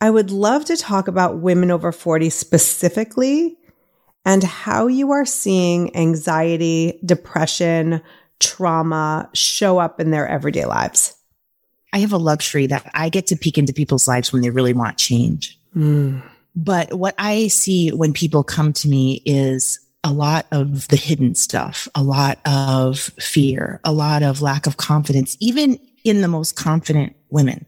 I would love to talk about women over 40 specifically and how you are seeing anxiety, depression, trauma show up in their everyday lives. I have a luxury that I get to peek into people's lives when they really want change. Mm. But what I see when people come to me is a lot of the hidden stuff, a lot of fear, a lot of lack of confidence, even in the most confident women.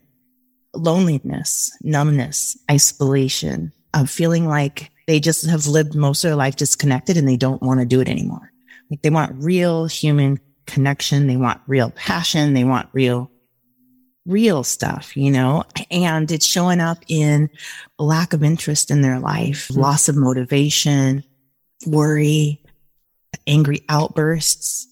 Loneliness, numbness, isolation, of feeling like they just have lived most of their life disconnected and they don't want to do it anymore. Like they want real human connection. They want real passion. They want real, real stuff, you know, and it's showing up in lack of interest in their life, mm-hmm. loss of motivation, worry, angry outbursts,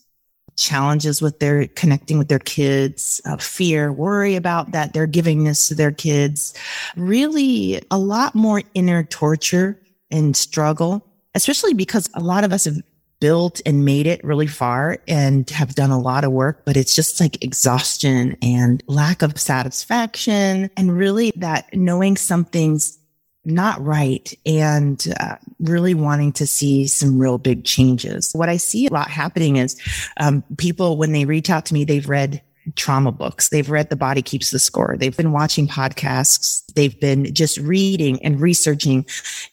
challenges with their connecting with their kids, uh, fear, worry about that they're giving this to their kids. Really a lot more inner torture and struggle, especially because a lot of us have built and made it really far and have done a lot of work, but it's just like exhaustion and lack of satisfaction and really that knowing something's not right and uh, really wanting to see some real big changes. What I see a lot happening is um, people, when they reach out to me, they've read trauma books. They've read The Body Keeps the Score. They've been watching podcasts. They've been just reading and researching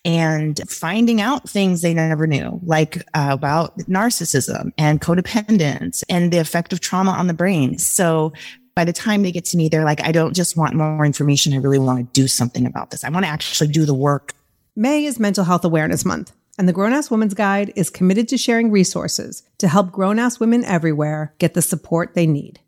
and finding out things they never knew, like uh, about narcissism and codependence and the effect of trauma on the brain. So by the time they get to me, they're like, I don't just want more information. I really want to do something about this. I want to actually do the work. May is Mental Health Awareness Month, and the Grown Ass Woman's Guide is committed to sharing resources to help grown ass women everywhere get the support they need.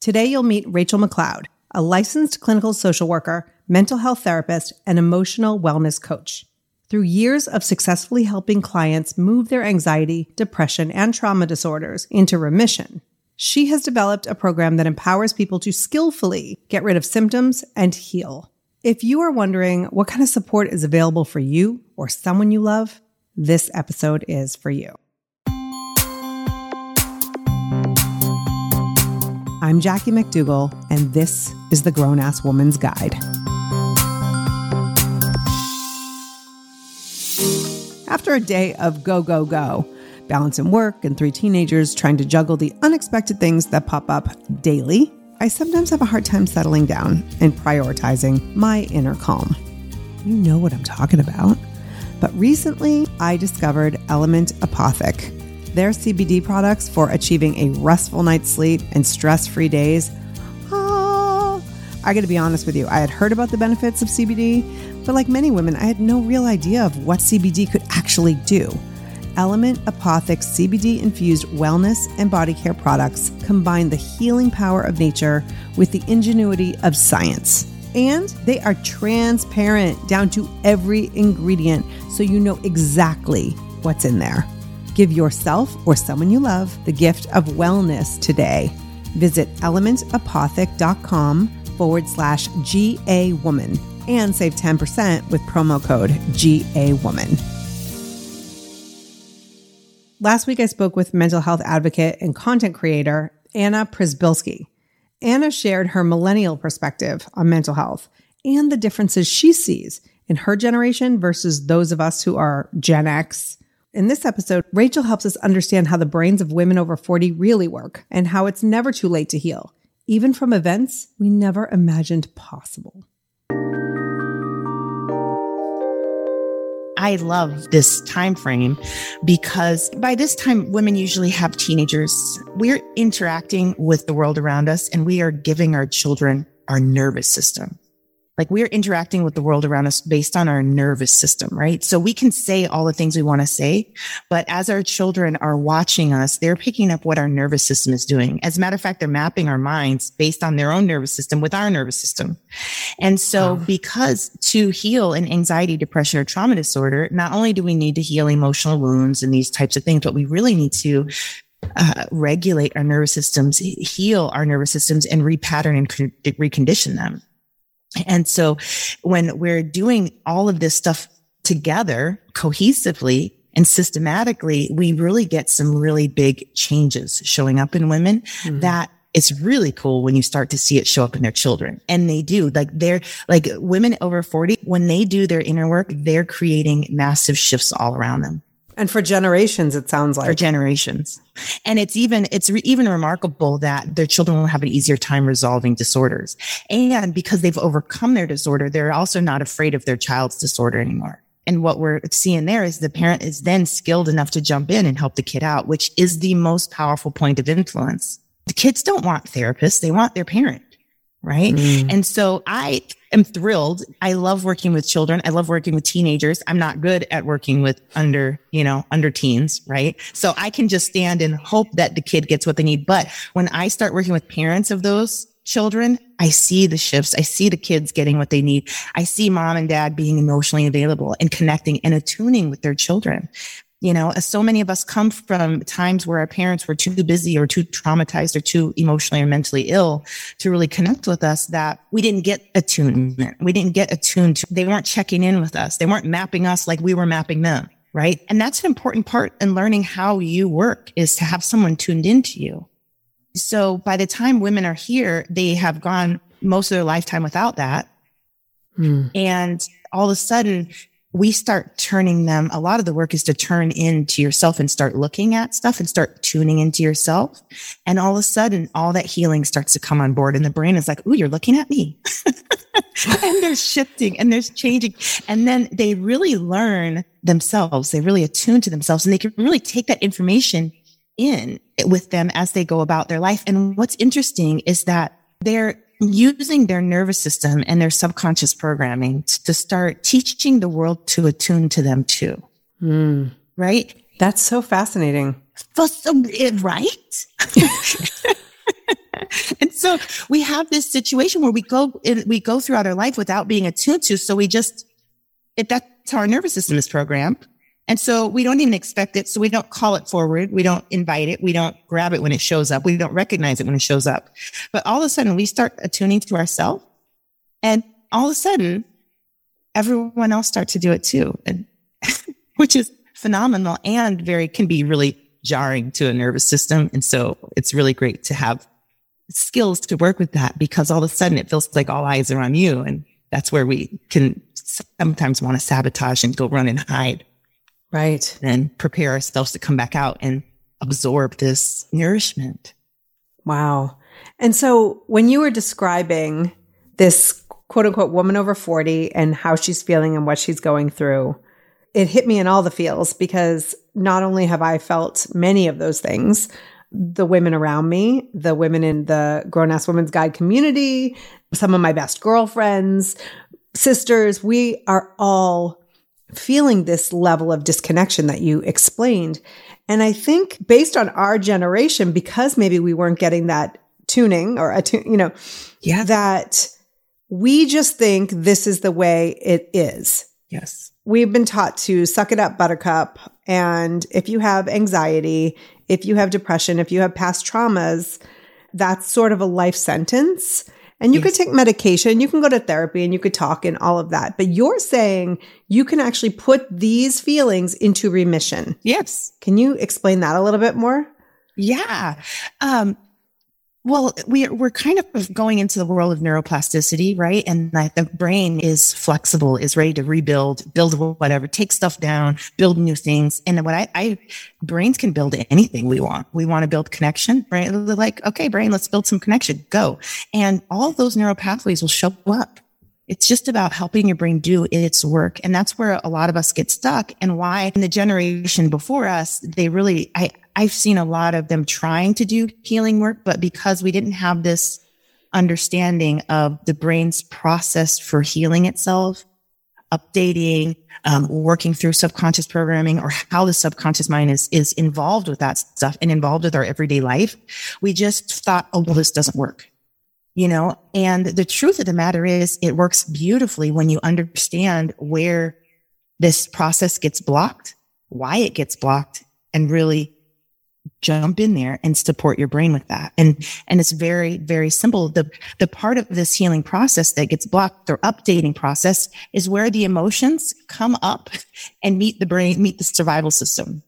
Today, you'll meet Rachelle McCloud, a licensed clinical social worker, mental health therapist, and emotional wellness coach. Through years of successfully helping clients move their anxiety, depression, and trauma disorders into remission, she has developed a program that empowers people to skillfully get rid of symptoms and heal. If you are wondering what kind of support is available for you or someone you love, this episode is for you. I'm Jackie McDougall, and this is the Grown Ass Woman's Guide. After a day of go, go, go, balancing work and three teenagers trying to juggle the unexpected things that pop up daily, I sometimes have a hard time settling down and prioritizing my inner calm. You know what I'm talking about. But recently, I discovered Element Apothec. Their CBD products for achieving a restful night's sleep and stress free days. Ah, I gotta be honest with you, I had heard about the benefits of CBD, but like many women, I had no real idea of what CBD could actually do. Element Apothec CBD infused wellness and body care products combine the healing power of nature with the ingenuity of science. And they are transparent down to every ingredient so you know exactly what's in there. Give yourself or someone you love the gift of wellness today. Visit elementapothec.com forward slash GA woman and save 10% with promo code GA woman. Last week, I spoke with mental health advocate and content creator Anna Przybylski. Anna shared her millennial perspective on mental health and the differences she sees in her generation versus those of us who are Gen X. In this episode, Rachelle helps us understand how the brains of women over 40 really work and how it's never too late to heal, even from events we never imagined possible. I love this time frame because by this time women usually have teenagers. We're interacting with the world around us and we are giving our children our nervous system. Like we're interacting with the world around us based on our nervous system, right? So we can say all the things we want to say, but as our children are watching us, they're picking up what our nervous system is doing. As a matter of fact, they're mapping our minds based on their own nervous system with our nervous system. And so because to heal an anxiety, depression, or trauma disorder, not only do we need to heal emotional wounds and these types of things, but we really need to uh, regulate our nervous systems, heal our nervous systems, and repattern and con- recondition them. And so when we're doing all of this stuff together cohesively and systematically, we really get some really big changes showing up in women mm-hmm. that it's really cool when you start to see it show up in their children. And they do like they're like women over 40, when they do their inner work, they're creating massive shifts all around them. And for generations, it sounds like for generations. And it's even, it's re- even remarkable that their children will have an easier time resolving disorders. And because they've overcome their disorder, they're also not afraid of their child's disorder anymore. And what we're seeing there is the parent is then skilled enough to jump in and help the kid out, which is the most powerful point of influence. The kids don't want therapists. They want their parent. Right. Mm. And so I am thrilled. I love working with children. I love working with teenagers. I'm not good at working with under, you know, under teens, right? So I can just stand and hope that the kid gets what they need. But when I start working with parents of those children, I see the shifts. I see the kids getting what they need. I see mom and dad being emotionally available and connecting and attuning with their children. You know, as so many of us come from times where our parents were too busy or too traumatized or too emotionally or mentally ill to really connect with us that we didn't get attunement. We didn't get attuned to, they weren't checking in with us. They weren't mapping us like we were mapping them. Right. And that's an important part in learning how you work is to have someone tuned into you. So by the time women are here, they have gone most of their lifetime without that. Hmm. And all of a sudden we start turning them. A lot of the work is to turn into yourself and start looking at stuff and start tuning into yourself. And all of a sudden, all that healing starts to come on board and the brain is like, Ooh, you're looking at me. and they're shifting and there's changing. And then they really learn themselves. They really attune to themselves and they can really take that information in with them as they go about their life. And what's interesting is that they're using their nervous system and their subconscious programming to start teaching the world to attune to them too. Mm. Right? That's so fascinating. Right? and so we have this situation where we go we go throughout our life without being attuned to. So we just it, that's how our nervous system is programmed. And so we don't even expect it. So we don't call it forward. We don't invite it. We don't grab it when it shows up. We don't recognize it when it shows up. But all of a sudden we start attuning to ourselves and all of a sudden everyone else starts to do it too. And which is phenomenal and very can be really jarring to a nervous system. And so it's really great to have skills to work with that because all of a sudden it feels like all eyes are on you. And that's where we can sometimes want to sabotage and go run and hide. Right. And prepare ourselves to come back out and absorb this nourishment. Wow. And so when you were describing this quote unquote woman over 40 and how she's feeling and what she's going through, it hit me in all the feels because not only have I felt many of those things, the women around me, the women in the Grown Ass Women's Guide community, some of my best girlfriends, sisters, we are all feeling this level of disconnection that you explained. And I think based on our generation, because maybe we weren't getting that tuning or a tune, you know, yeah, that we just think this is the way it is. Yes. We've been taught to suck it up, buttercup. And if you have anxiety, if you have depression, if you have past traumas, that's sort of a life sentence. And you yes. could take medication, you can go to therapy and you could talk and all of that. But you're saying you can actually put these feelings into remission. Yes. Can you explain that a little bit more? Yeah. Um, well, we're, we're kind of going into the world of neuroplasticity, right? And that the brain is flexible, is ready to rebuild, build whatever, take stuff down, build new things. And what I, I brains can build anything we want. We want to build connection, right? Like, okay, brain, let's build some connection. Go. And all those neural pathways will show up. It's just about helping your brain do its work. And that's where a lot of us get stuck and why in the generation before us, they really, I, I've seen a lot of them trying to do healing work, but because we didn't have this understanding of the brain's process for healing itself, updating, um, working through subconscious programming or how the subconscious mind is, is involved with that stuff and involved with our everyday life. We just thought, oh, well, this doesn't work. You know, and the truth of the matter is it works beautifully when you understand where this process gets blocked, why it gets blocked and really jump in there and support your brain with that. And, and it's very, very simple. The, the part of this healing process that gets blocked or updating process is where the emotions come up and meet the brain, meet the survival system.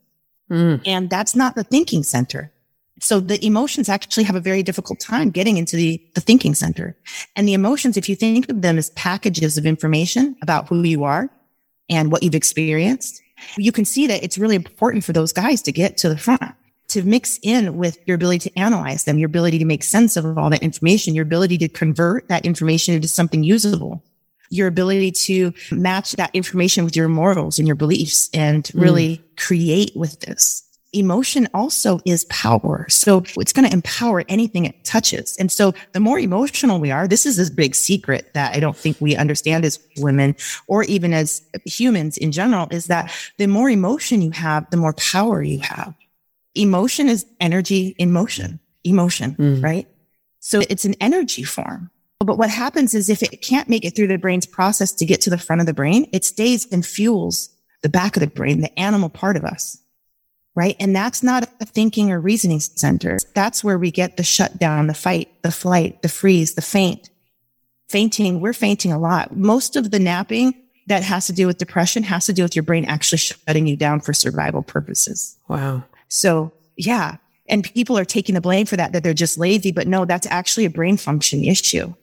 Mm. And that's not the thinking center. So the emotions actually have a very difficult time getting into the, the thinking center. And the emotions, if you think of them as packages of information about who you are and what you've experienced, you can see that it's really important for those guys to get to the front to mix in with your ability to analyze them, your ability to make sense of all that information, your ability to convert that information into something usable, your ability to match that information with your morals and your beliefs and really mm. create with this. Emotion also is power. So it's going to empower anything it touches. And so the more emotional we are, this is a big secret that I don't think we understand as women or even as humans in general is that the more emotion you have, the more power you have emotion is energy in motion, emotion, mm. right? So it's an energy form. But what happens is if it can't make it through the brain's process to get to the front of the brain, it stays and fuels the back of the brain, the animal part of us. Right. And that's not a thinking or reasoning center. That's where we get the shutdown, the fight, the flight, the freeze, the faint. Fainting, we're fainting a lot. Most of the napping that has to do with depression has to do with your brain actually shutting you down for survival purposes. Wow. So yeah. And people are taking the blame for that, that they're just lazy. But no, that's actually a brain function issue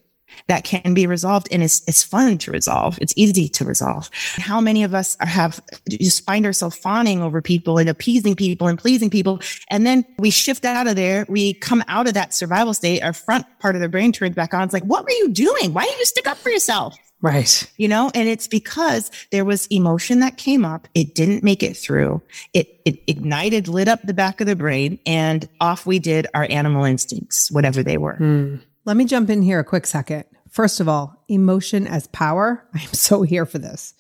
that can be resolved and it's, it's fun to resolve. It's easy to resolve. How many of us have just find ourselves fawning over people and appeasing people and pleasing people. And then we shift out of there. We come out of that survival state. Our front part of the brain turns back on. It's like, what were you doing? Why didn't you stick up for yourself? Right. You know, and it's because there was emotion that came up. It didn't make it through. It, it ignited, lit up the back of the brain and off we did our animal instincts, whatever they were. Mm. Let me jump in here a quick second. First of all, emotion as power. I am so here for this.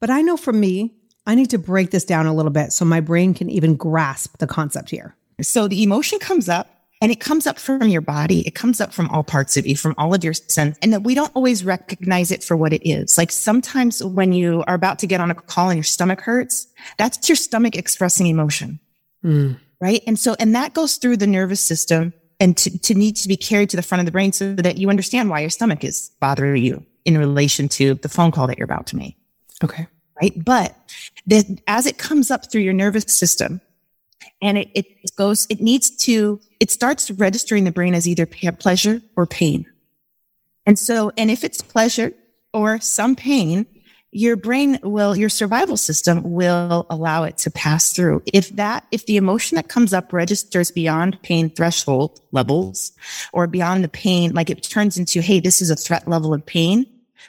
But I know for me, I need to break this down a little bit so my brain can even grasp the concept here. So the emotion comes up and it comes up from your body. It comes up from all parts of you, from all of your sense. And that we don't always recognize it for what it is. Like sometimes when you are about to get on a call and your stomach hurts, that's your stomach expressing emotion. Mm. Right. And so, and that goes through the nervous system and to, to need to be carried to the front of the brain so that you understand why your stomach is bothering you in relation to the phone call that you're about to make. Okay. Right. But that as it comes up through your nervous system, and it, it goes, it needs to, it starts registering the brain as either pleasure or pain. And so, and if it's pleasure or some pain, your brain will, your survival system will allow it to pass through. If that, if the emotion that comes up registers beyond pain threshold levels or beyond the pain, like it turns into, Hey, this is a threat level of pain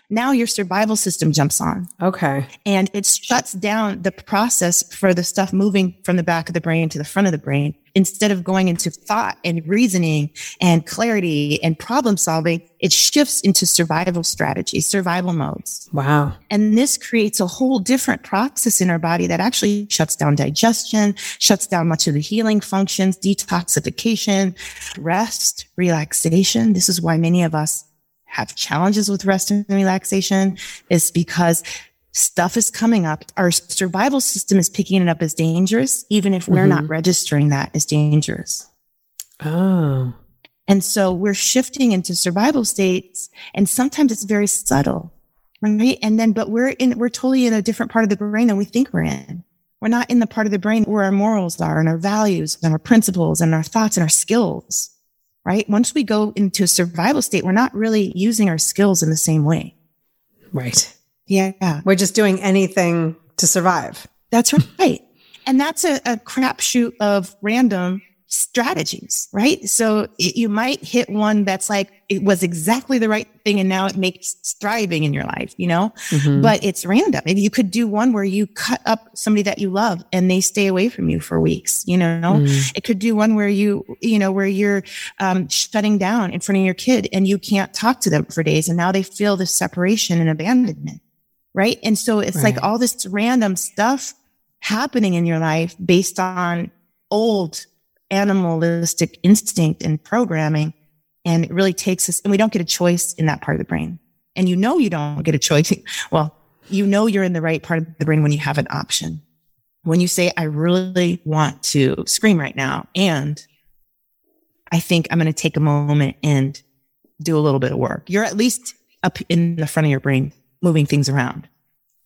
now your survival system jumps on. Okay. And it shuts down the process for the stuff moving from the back of the brain to the front of the brain. Instead of going into thought and reasoning and clarity and problem solving, it shifts into survival strategies, survival modes. Wow. And this creates a whole different process in our body that actually shuts down digestion, shuts down much of the healing functions, detoxification, rest, relaxation. This is why many of us have challenges with rest and relaxation is because stuff is coming up. Our survival system is picking it up as dangerous, even if we're mm-hmm. not registering that as dangerous. Oh. And so we're shifting into survival states and sometimes it's very subtle. Right. And then, but we're in, we're totally in a different part of the brain than we think we're in. We're not in the part of the brain where our morals are and our values and our principles and our thoughts and our skills right? Once we go into a survival state, we're not really using our skills in the same way. Right. Yeah. We're just doing anything to survive. That's right. and that's a, a crapshoot of random strategies, right? So it, you might hit one that's like, it was exactly the right thing. And now it makes thriving in your life, you know, mm-hmm. but it's random. Maybe you could do one where you cut up somebody that you love and they stay away from you for weeks, you know, mm. it could do one where you, you know, where you're, um, shutting down in front of your kid and you can't talk to them for days. And now they feel this separation and abandonment. Right. And so it's right. like all this random stuff happening in your life based on old animalistic instinct and programming. And it really takes us, and we don't get a choice in that part of the brain. And you know, you don't get a choice. Well, you know, you're in the right part of the brain when you have an option. When you say, I really want to scream right now. And I think I'm going to take a moment and do a little bit of work. You're at least up in the front of your brain, moving things around.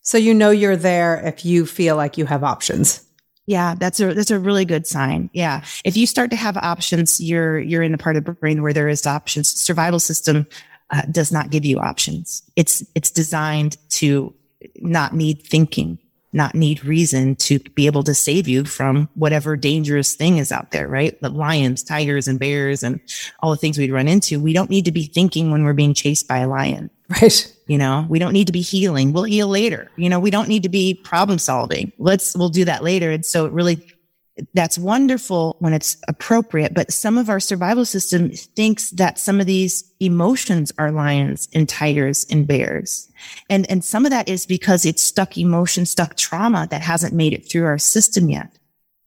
So you know you're there if you feel like you have options. Yeah, that's a that's a really good sign. Yeah. If you start to have options, you're you're in the part of the brain where there is options. Survival system uh, does not give you options. It's it's designed to not need thinking, not need reason to be able to save you from whatever dangerous thing is out there, right? The lions, tigers, and bears, and all the things we'd run into. We don't need to be thinking when we're being chased by a lion. Right. You know, we don't need to be healing. We'll heal later. You know, we don't need to be problem solving. Let's, we'll do that later. And so it really, that's wonderful when it's appropriate. But some of our survival system thinks that some of these emotions are lions and tigers and bears. And, and some of that is because it's stuck emotion, stuck trauma that hasn't made it through our system yet,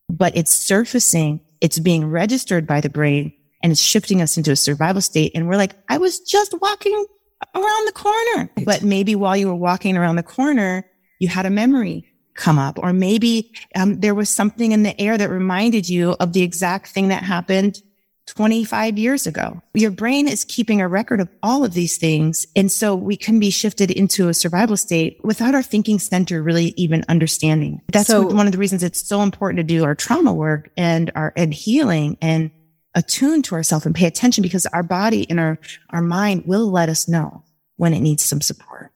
but it's surfacing. It's being registered by the brain and it's shifting us into a survival state. And we're like, I was just walking around the corner. But maybe while you were walking around the corner, you had a memory come up, or maybe um, there was something in the air that reminded you of the exact thing that happened 25 years ago. Your brain is keeping a record of all of these things. And so we can be shifted into a survival state without our thinking center really even understanding. That's so, one of the reasons it's so important to do our trauma work and our and healing and attune to ourselves and pay attention because our body and our, our mind will let us know when it needs some support.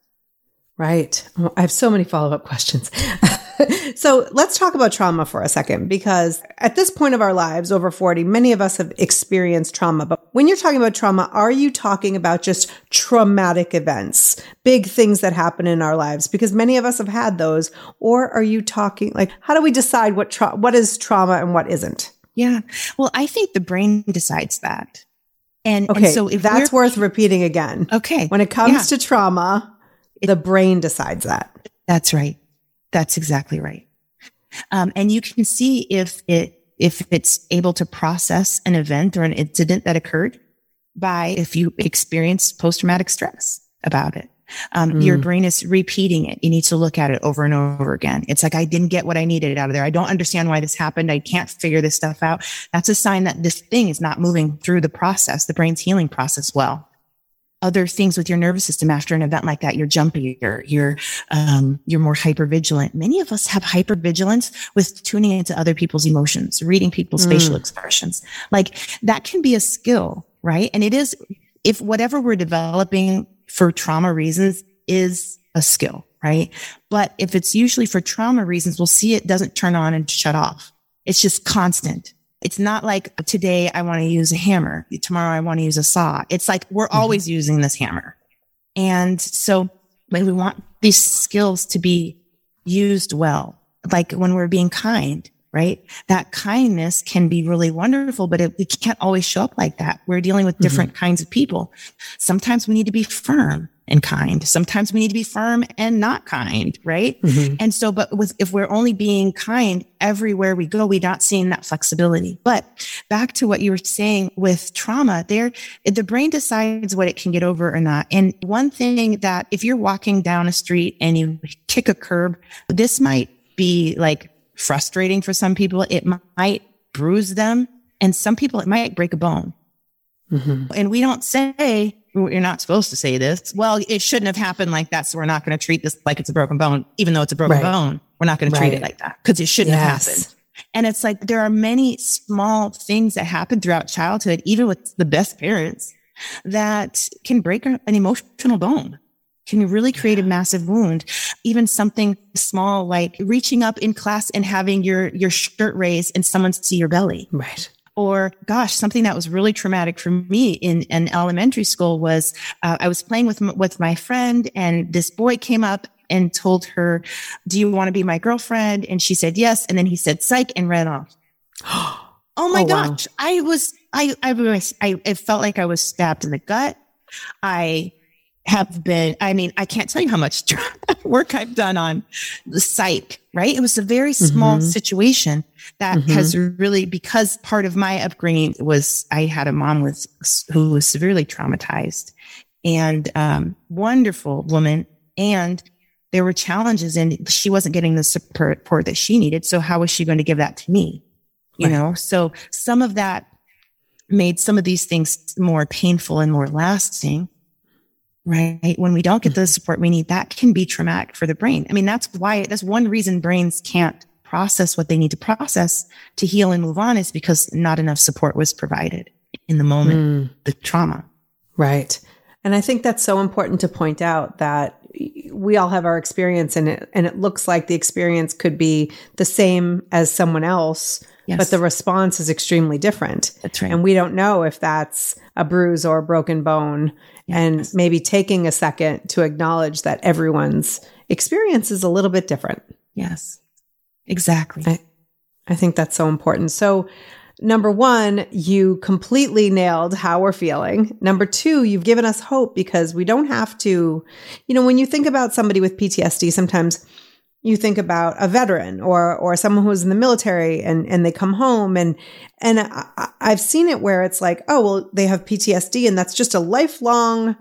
Right. Oh, I have so many follow up questions. so let's talk about trauma for a second, because at this point of our lives, over 40, many of us have experienced trauma. But when you're talking about trauma, are you talking about just traumatic events, big things that happen in our lives? Because many of us have had those. Or are you talking like, how do we decide what, tra- what is trauma and what isn't? Yeah. Well, I think the brain decides that. And, okay, and so if that's worth repeating again. Okay. When it comes yeah. to trauma, it, the brain decides that. That's right. That's exactly right. Um, and you can see if it, if it's able to process an event or an incident that occurred by if you experience post traumatic stress about it. Um, mm. Your brain is repeating it. You need to look at it over and over again. It's like, I didn't get what I needed out of there. I don't understand why this happened. I can't figure this stuff out. That's a sign that this thing is not moving through the process, the brain's healing process well. Other things with your nervous system after an event like that, you're jumpier, you're, um, you're more hypervigilant. Many of us have hypervigilance with tuning into other people's emotions, reading people's mm. facial expressions. Like that can be a skill, right? And it is, if whatever we're developing for trauma reasons is a skill, right? But if it's usually for trauma reasons, we'll see it doesn't turn on and shut off. It's just constant. It's not like today I want to use a hammer. Tomorrow I want to use a saw. It's like we're mm-hmm. always using this hammer. And so when we want these skills to be used well, like when we're being kind, right? That kindness can be really wonderful, but it, it can't always show up like that. We're dealing with different mm-hmm. kinds of people. Sometimes we need to be firm and kind. Sometimes we need to be firm and not kind, right? Mm-hmm. And so, but with, if we're only being kind everywhere we go, we're not seeing that flexibility. But back to what you were saying with trauma, there, the brain decides what it can get over or not. And one thing that if you're walking down a street and you kick a curb, this might be like frustrating for some people. It might bruise them. And some people, it might break a bone. Mm-hmm. And we don't say, you're not supposed to say this. Well, it shouldn't have happened like that. So we're not going to treat this like it's a broken bone, even though it's a broken right. bone. We're not going right. to treat it like that because it shouldn't yes. have happened. And it's like there are many small things that happen throughout childhood, even with the best parents, that can break an emotional bone can really create a massive wound. Even something small like reaching up in class and having your, your shirt raised and someone see your belly. Right. Or gosh, something that was really traumatic for me in, in elementary school was uh, I was playing with, with my friend and this boy came up and told her, do you want to be my girlfriend? And she said, yes. And then he said, psych and ran off. oh my oh, gosh. Wow. I was, I, I was, I, it felt like I was stabbed in the gut. I, have been, I mean, I can't tell you how much work I've done on the psych, right? It was a very small mm-hmm. situation that mm-hmm. has really, because part of my upbringing was I had a mom with, who was severely traumatized and, um, wonderful woman. And there were challenges and she wasn't getting the support that she needed. So how was she going to give that to me? You right. know, so some of that made some of these things more painful and more lasting right? When we don't get the support we need, that can be traumatic for the brain. I mean, that's why, that's one reason brains can't process what they need to process to heal and move on is because not enough support was provided in the moment, mm. the trauma. Right. And I think that's so important to point out that we all have our experience in it and it looks like the experience could be the same as someone else yes. but the response is extremely different that's right and we don't know if that's a bruise or a broken bone yes. and maybe taking a second to acknowledge that everyone's experience is a little bit different yes exactly I, I think that's so important so number one, you completely nailed how we're feeling. Number two, you've given us hope because we don't have to, you know, when you think about somebody with PTSD, sometimes you think about a veteran or or someone who's in the military and and they come home and and I, I've seen it where it's like, oh well, they have PTSD and that's just a lifelong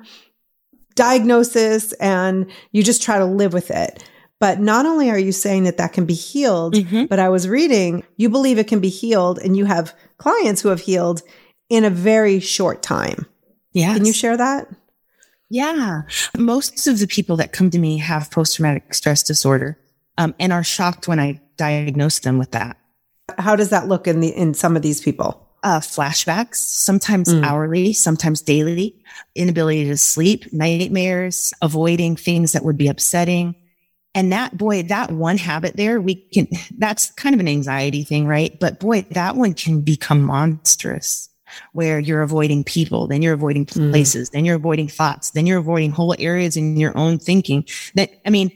diagnosis and you just try to live with it. But not only are you saying that that can be healed, mm-hmm. but I was reading, you believe it can be healed and you have clients who have healed in a very short time. Yeah. Can you share that? Yeah. Most of the people that come to me have post traumatic stress disorder um, and are shocked when I diagnose them with that. How does that look in the in some of these people? Uh, flashbacks, sometimes mm. hourly, sometimes daily, inability to sleep, nightmares, avoiding things that would be upsetting, and that boy, that one habit there, we can, that's kind of an anxiety thing, right? But boy, that one can become monstrous where you're avoiding people, then you're avoiding mm. places, mm. then you're avoiding thoughts, then you're avoiding whole areas in your own thinking that, I mean,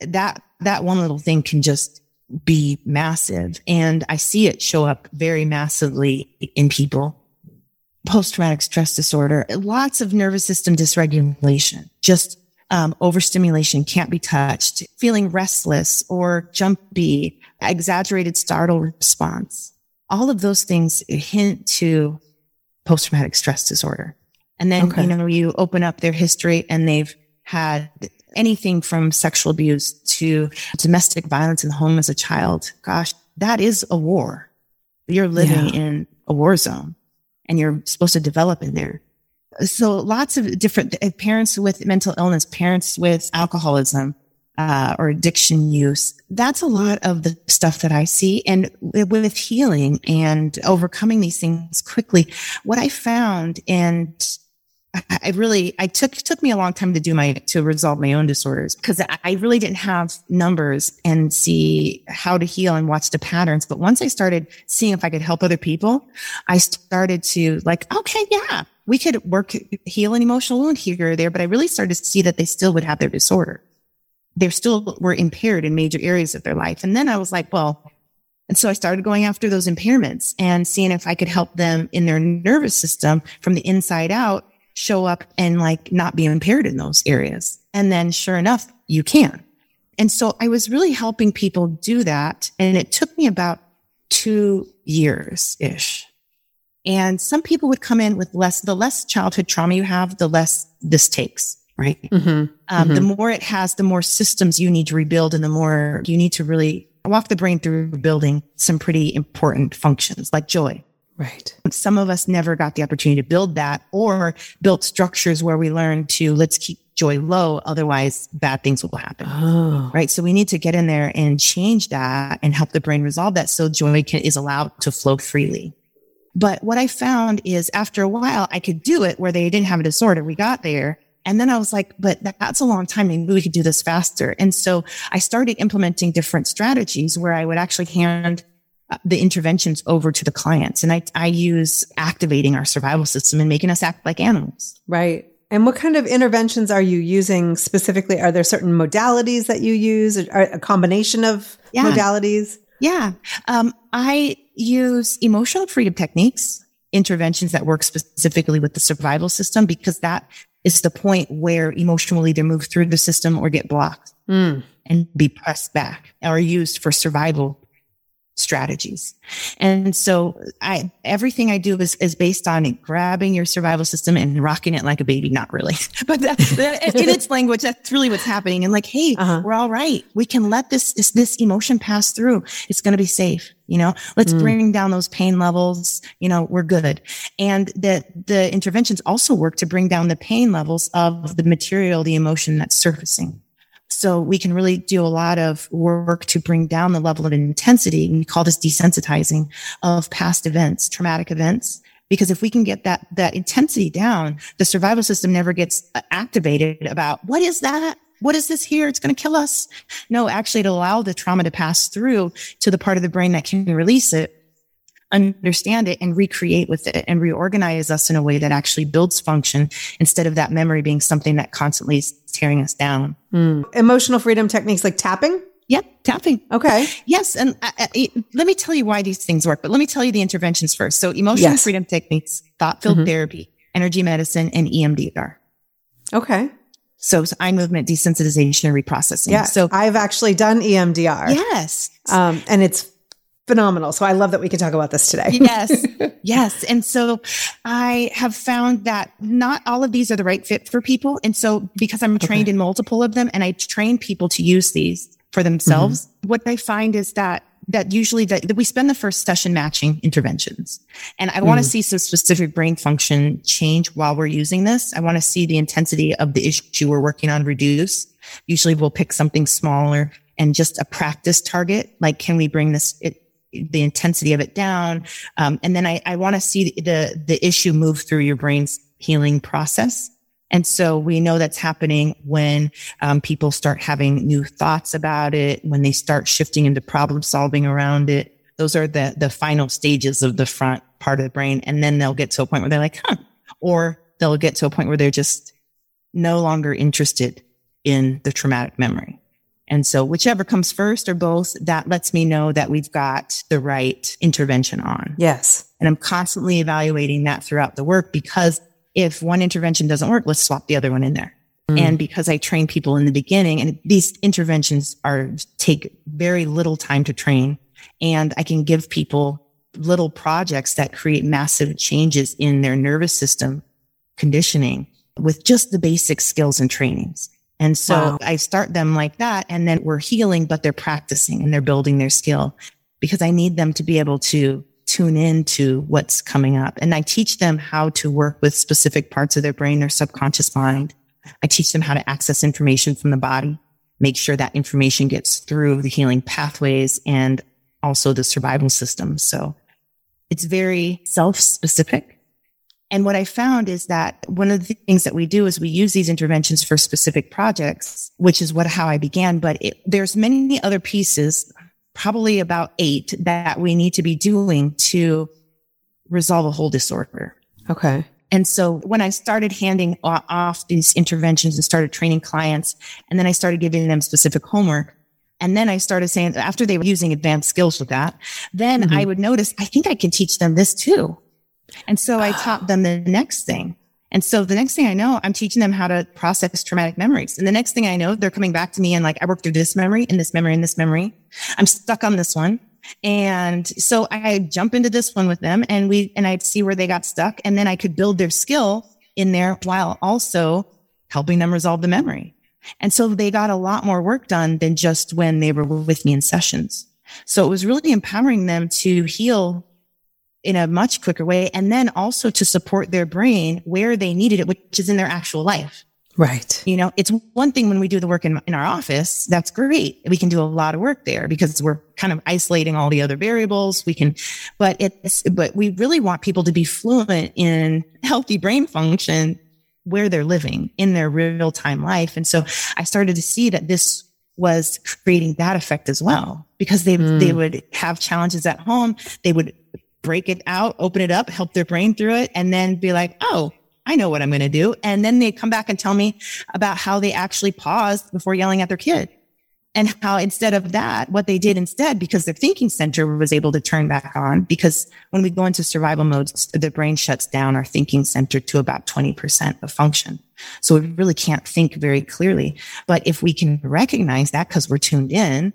that, that one little thing can just be massive. And I see it show up very massively in people. Post traumatic stress disorder, lots of nervous system dysregulation, just um, overstimulation can't be touched, feeling restless or jumpy, exaggerated startle response. All of those things hint to post traumatic stress disorder. And then, okay. you know, you open up their history and they've had anything from sexual abuse to domestic violence in the home as a child. Gosh, that is a war. You're living yeah. in a war zone and you're supposed to develop in there so lots of different uh, parents with mental illness, parents with alcoholism, uh, or addiction use. That's a lot of the stuff that I see. And with healing and overcoming these things quickly, what I found and I really, I took, took me a long time to do my, to resolve my own disorders because I really didn't have numbers and see how to heal and watch the patterns. But once I started seeing if I could help other people, I started to like, okay, yeah, we could work, heal an emotional wound here or there. But I really started to see that they still would have their disorder. They still were impaired in major areas of their life. And then I was like, well, and so I started going after those impairments and seeing if I could help them in their nervous system from the inside out show up and like not be impaired in those areas. And then sure enough, you can. And so I was really helping people do that. And it took me about two years ish. And some people would come in with less, the less childhood trauma you have, the less this takes, right? Mm-hmm. Um, mm-hmm. The more it has, the more systems you need to rebuild and the more you need to really walk the brain through building some pretty important functions like joy, Right. Some of us never got the opportunity to build that or built structures where we learned to let's keep joy low. Otherwise bad things will happen. Oh. Right. So we need to get in there and change that and help the brain resolve that. So joy can, is allowed to flow freely. But what I found is after a while, I could do it where they didn't have a disorder. We got there. And then I was like, but that's a long time. Maybe we could do this faster. And so I started implementing different strategies where I would actually hand the interventions over to the clients. And I, I use activating our survival system and making us act like animals. Right. And what kind of interventions are you using specifically? Are there certain modalities that you use, or a combination of yeah. modalities? Yeah. Um, I use emotional freedom techniques, interventions that work specifically with the survival system, because that is the point where emotion will either move through the system or get blocked mm. and be pressed back or used for survival strategies. And so I, everything I do is, is based on grabbing your survival system and rocking it like a baby. Not really, but that, that, in its language, that's really what's happening. And like, Hey, uh-huh. we're all right. We can let this, this, this emotion pass through. It's going to be safe. You know, let's mm. bring down those pain levels. You know, we're good. And that the interventions also work to bring down the pain levels of the material, the emotion that's surfacing So we can really do a lot of work to bring down the level of intensity. And We call this desensitizing of past events, traumatic events. Because if we can get that, that intensity down, the survival system never gets uh, activated about what is that? What is this here? It's going to kill us. No, actually to allow the trauma to pass through to the part of the brain that can release it understand it and recreate with it and reorganize us in a way that actually builds function instead of that memory being something that constantly is tearing us down. Mm. Emotional freedom techniques like tapping? Yep, tapping. Okay. Yes. And uh, uh, let me tell you why these things work, but let me tell you the interventions first. So emotional yes. freedom techniques, thought field mm-hmm. therapy, energy medicine, and EMDR. Okay. So, eye movement desensitization and reprocessing. Yeah. So I've actually done EMDR. Yes. Um, and it's phenomenal. So I love that we can talk about this today. yes. Yes. And so I have found that not all of these are the right fit for people. And so because I'm trained okay. in multiple of them and I train people to use these for themselves, mm-hmm. what I find is that that usually that, that, we spend the first session matching interventions. And I mm. want to see some specific brain function change while we're using this. I want to see the intensity of the issue we're working on reduce. Usually we'll pick something smaller and just a practice target. Like, can we bring this, it, the intensity of it down. Um, and then I, I want to see the, the issue move through your brain's healing process. And so we know that's happening when um, people start having new thoughts about it, when they start shifting into problem solving around it. Those are the, the final stages of the front part of the brain. And then they'll get to a point where they're like, huh, or they'll get to a point where they're just no longer interested in the traumatic memory. And so whichever comes first or both, that lets me know that we've got the right intervention on. Yes. And I'm constantly evaluating that throughout the work because if one intervention doesn't work, let's swap the other one in there. Mm. And because I train people in the beginning and these interventions are take very little time to train and I can give people little projects that create massive changes in their nervous system conditioning with just the basic skills and trainings. And so wow. I start them like that. And then we're healing, but they're practicing and they're building their skill because I need them to be able to tune in to what's coming up. And I teach them how to work with specific parts of their brain, their subconscious mind. I teach them how to access information from the body, make sure that information gets through the healing pathways and also the survival system. So it's very self specific and what I found is that one of the things that we do is we use these interventions for specific projects, which is what, how I began. But it, there's many other pieces, probably about eight that we need to be doing to resolve a whole disorder. Okay. And so when I started handing off these interventions and started training clients, and then I started giving them specific homework, and then I started saying, after they were using advanced skills with that, then mm-hmm. I would notice, I think I can teach them this too. And so I taught them the next thing. And so the next thing I know, I'm teaching them how to process traumatic memories. And the next thing I know, they're coming back to me and like, I worked through this memory and this memory and this memory. I'm stuck on this one. And so I jump into this one with them and we, and I'd see where they got stuck. And then I could build their skill in there while also helping them resolve the memory. And so they got a lot more work done than just when they were with me in sessions. So it was really empowering them to heal in a much quicker way. And then also to support their brain where they needed it, which is in their actual life. Right. You know, it's one thing when we do the work in, in our office. That's great. We can do a lot of work there because we're kind of isolating all the other variables. We can, but it's, but we really want people to be fluent in healthy brain function where they're living in their real time life. And so I started to see that this was creating that effect as well because they, mm. they would have challenges at home. They would break it out, open it up, help their brain through it, and then be like, oh, I know what I'm going to do. And then they come back and tell me about how they actually paused before yelling at their kid. And how instead of that, what they did instead, because their thinking center was able to turn back on, because when we go into survival mode, the brain shuts down our thinking center to about 20% of function. So we really can't think very clearly. But if we can recognize that because we're tuned in,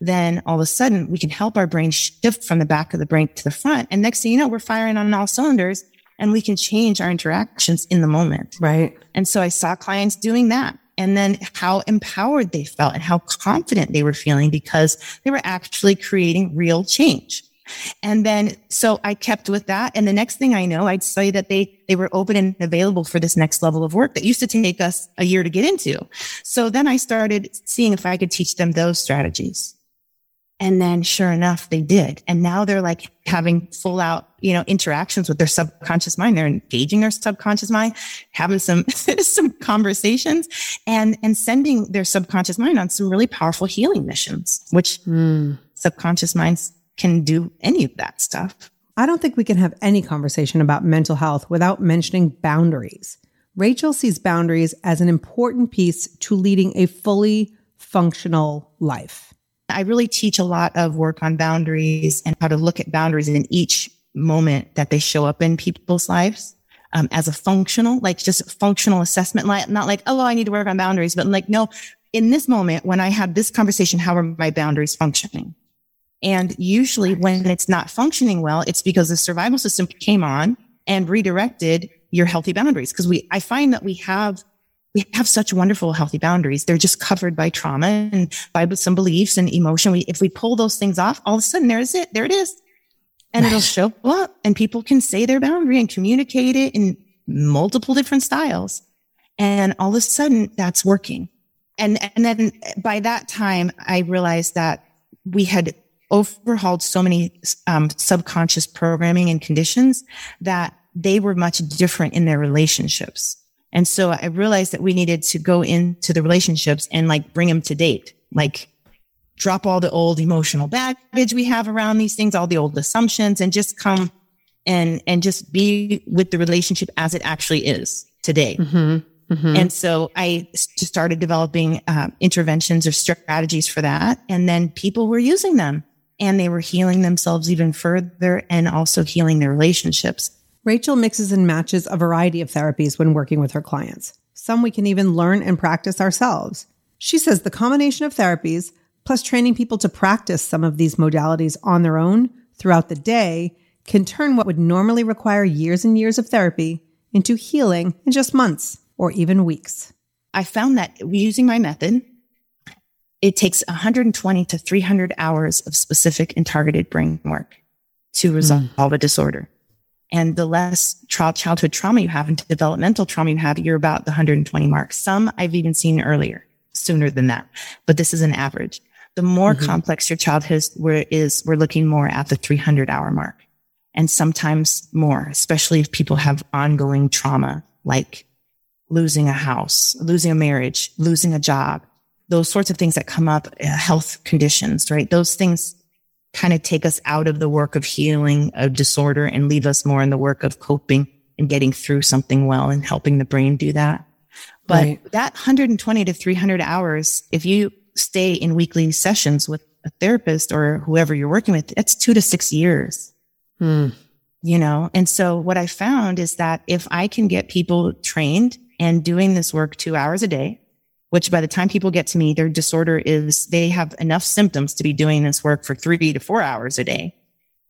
then all of a sudden we can help our brain shift from the back of the brain to the front. And next thing you know, we're firing on all cylinders and we can change our interactions in the moment. Right. And so I saw clients doing that and then how empowered they felt and how confident they were feeling because they were actually creating real change. And then, so I kept with that. And the next thing I know, I'd say that they, they were open and available for this next level of work that used to take us a year to get into. So then I started seeing if I could teach them those strategies. And then sure enough, they did. And now they're like having full out, you know, interactions with their subconscious mind. They're engaging their subconscious mind, having some, some conversations and, and sending their subconscious mind on some really powerful healing missions, which mm. subconscious minds can do any of that stuff. I don't think we can have any conversation about mental health without mentioning boundaries. Rachelle sees boundaries as an important piece to leading a fully functional life. I really teach a lot of work on boundaries and how to look at boundaries in each moment that they show up in people's lives. Um, as a functional, like just functional assessment, like not like, oh, I need to work on boundaries, but like, no, in this moment, when I have this conversation, how are my boundaries functioning? And usually when it's not functioning well, it's because the survival system came on and redirected your healthy boundaries. Cause we, I find that we have, we have such wonderful healthy boundaries. They're just covered by trauma and by some beliefs and emotion. We, if we pull those things off, all of a sudden there's it. There it is. And it'll show up and people can say their boundary and communicate it in multiple different styles. And all of a sudden that's working. And, and then by that time, I realized that we had overhauled so many um, subconscious programming and conditions that they were much different in their relationships. And so I realized that we needed to go into the relationships and like bring them to date, like drop all the old emotional baggage we have around these things, all the old assumptions and just come and, and just be with the relationship as it actually is today. Mm-hmm. Mm-hmm. And so I just started developing uh, interventions or strategies for that. And then people were using them and they were healing themselves even further and also healing their relationships. Rachelle mixes and matches a variety of therapies when working with her clients. Some we can even learn and practice ourselves. She says the combination of therapies, plus training people to practice some of these modalities on their own throughout the day, can turn what would normally require years and years of therapy into healing in just months or even weeks. I found that using my method, it takes 120 to 300 hours of specific and targeted brain work to resolve mm. a disorder. And the less childhood trauma you have and developmental trauma you have, you're about the 120 mark. Some I've even seen earlier, sooner than that, but this is an average. The more mm-hmm. complex your childhood is, we're looking more at the 300 hour mark and sometimes more, especially if people have ongoing trauma like losing a house, losing a marriage, losing a job, those sorts of things that come up, uh, health conditions, right? Those things kind of take us out of the work of healing a disorder and leave us more in the work of coping and getting through something well and helping the brain do that. But right. that 120 to 300 hours, if you stay in weekly sessions with a therapist or whoever you're working with, that's two to six years. Hmm. You know, and so what I found is that if I can get people trained and doing this work two hours a day, which by the time people get to me, their disorder is they have enough symptoms to be doing this work for three to four hours a day.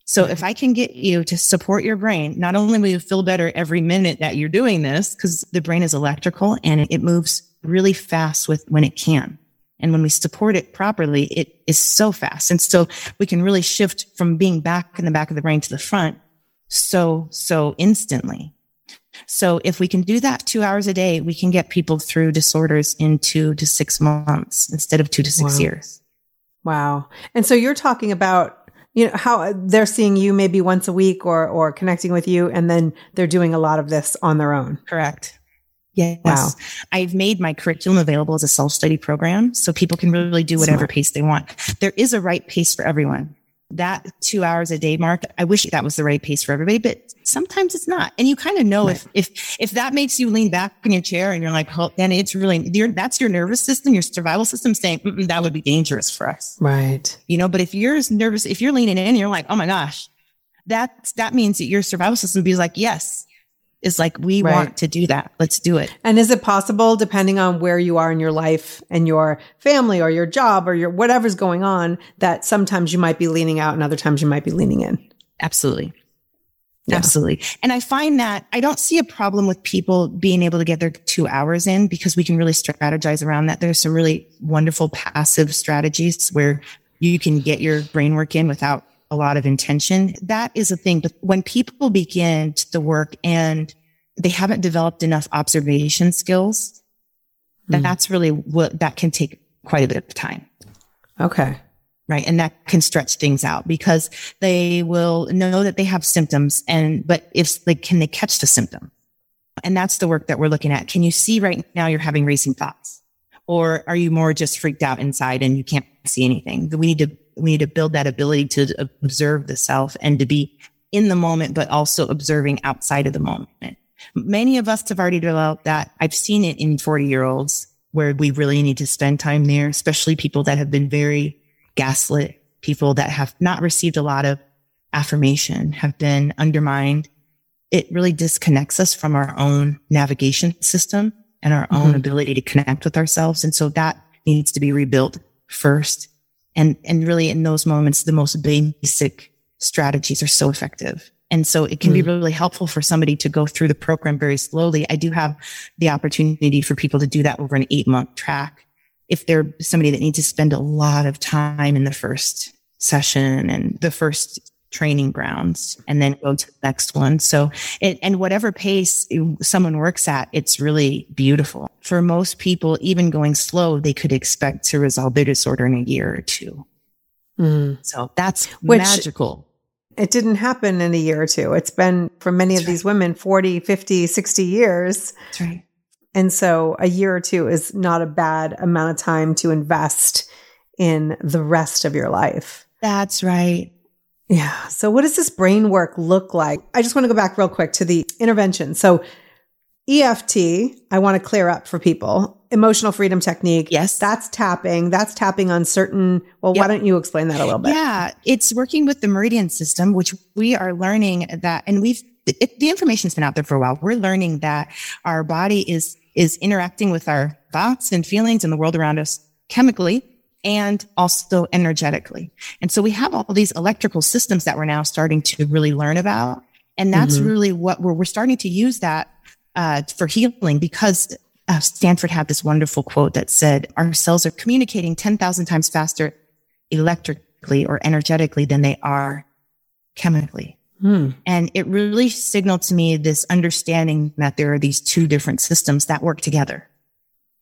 So if I can get you to support your brain, not only will you feel better every minute that you're doing this, because the brain is electrical and it moves really fast with when it can. And when we support it properly, it is so fast. And so we can really shift from being back in the back of the brain to the front so, so instantly. So if we can do that two hours a day, we can get people through disorders in two to six months instead of two to six wow. years. Wow. And so you're talking about, you know, how they're seeing you maybe once a week or, or connecting with you. And then they're doing a lot of this on their own. Correct. Yes. Wow. I've made my curriculum available as a self study program so people can really do whatever Smart. pace they want. There is a right pace for everyone that two hours a day mark, I wish that was the right pace for everybody, but sometimes it's not. And you kind of know right. if, if, if that makes you lean back in your chair and you're like, oh, then it's really, that's your nervous system, your survival system saying that would be dangerous for us. Right. You know, but if you're nervous, if you're leaning in, you're like, oh my gosh, that, that means that your survival system be like, yes, is like, we right. want to do that. Let's do it. And is it possible, depending on where you are in your life and your family or your job or your whatever's going on, that sometimes you might be leaning out and other times you might be leaning in? Absolutely. Yeah. Absolutely. And I find that I don't see a problem with people being able to get their two hours in because we can really strategize around that. There's some really wonderful passive strategies where you can get your brain work in without a lot of intention. That is a thing. But when people begin the work and they haven't developed enough observation skills, mm. that's really what that can take quite a bit of time. Okay. Right. And that can stretch things out because they will know that they have symptoms and, but if like, can they catch the symptom? And that's the work that we're looking at. Can you see right now you're having racing thoughts? Or are you more just freaked out inside and you can't see anything? We need to, we need to build that ability to observe the self and to be in the moment, but also observing outside of the moment. Many of us have already developed that. I've seen it in 40 year olds where we really need to spend time there, especially people that have been very gaslit, people that have not received a lot of affirmation, have been undermined. It really disconnects us from our own navigation system and our mm-hmm. own ability to connect with ourselves. And so that needs to be rebuilt first. And, and really in those moments, the most basic strategies are so effective. And so it can mm. be really helpful for somebody to go through the program very slowly. I do have the opportunity for people to do that over an eight month track. If they're somebody that needs to spend a lot of time in the first session and the first training grounds and then go to the next one. So it, and whatever pace someone works at, it's really beautiful. For most people, even going slow, they could expect to resolve their disorder in a year or two. Mm. So that's Which, magical. It didn't happen in a year or two. It's been for many That's of right. these women 40, 50, 60 years. That's right. And so a year or two is not a bad amount of time to invest in the rest of your life. That's right. Yeah. So what does this brain work look like? I just want to go back real quick to the intervention. So EFT, I want to clear up for people. Emotional freedom technique. Yes. That's tapping. That's tapping on certain. Well, yep. why don't you explain that a little bit? Yeah. It's working with the meridian system, which we are learning that, and we've, it, the information's been out there for a while. We're learning that our body is, is interacting with our thoughts and feelings and the world around us chemically and also energetically. And so we have all these electrical systems that we're now starting to really learn about. And that's mm-hmm. really what we're, we're starting to use that uh, for healing because uh, Stanford had this wonderful quote that said, our cells are communicating 10,000 times faster electrically or energetically than they are chemically. Hmm. And it really signaled to me this understanding that there are these two different systems that work together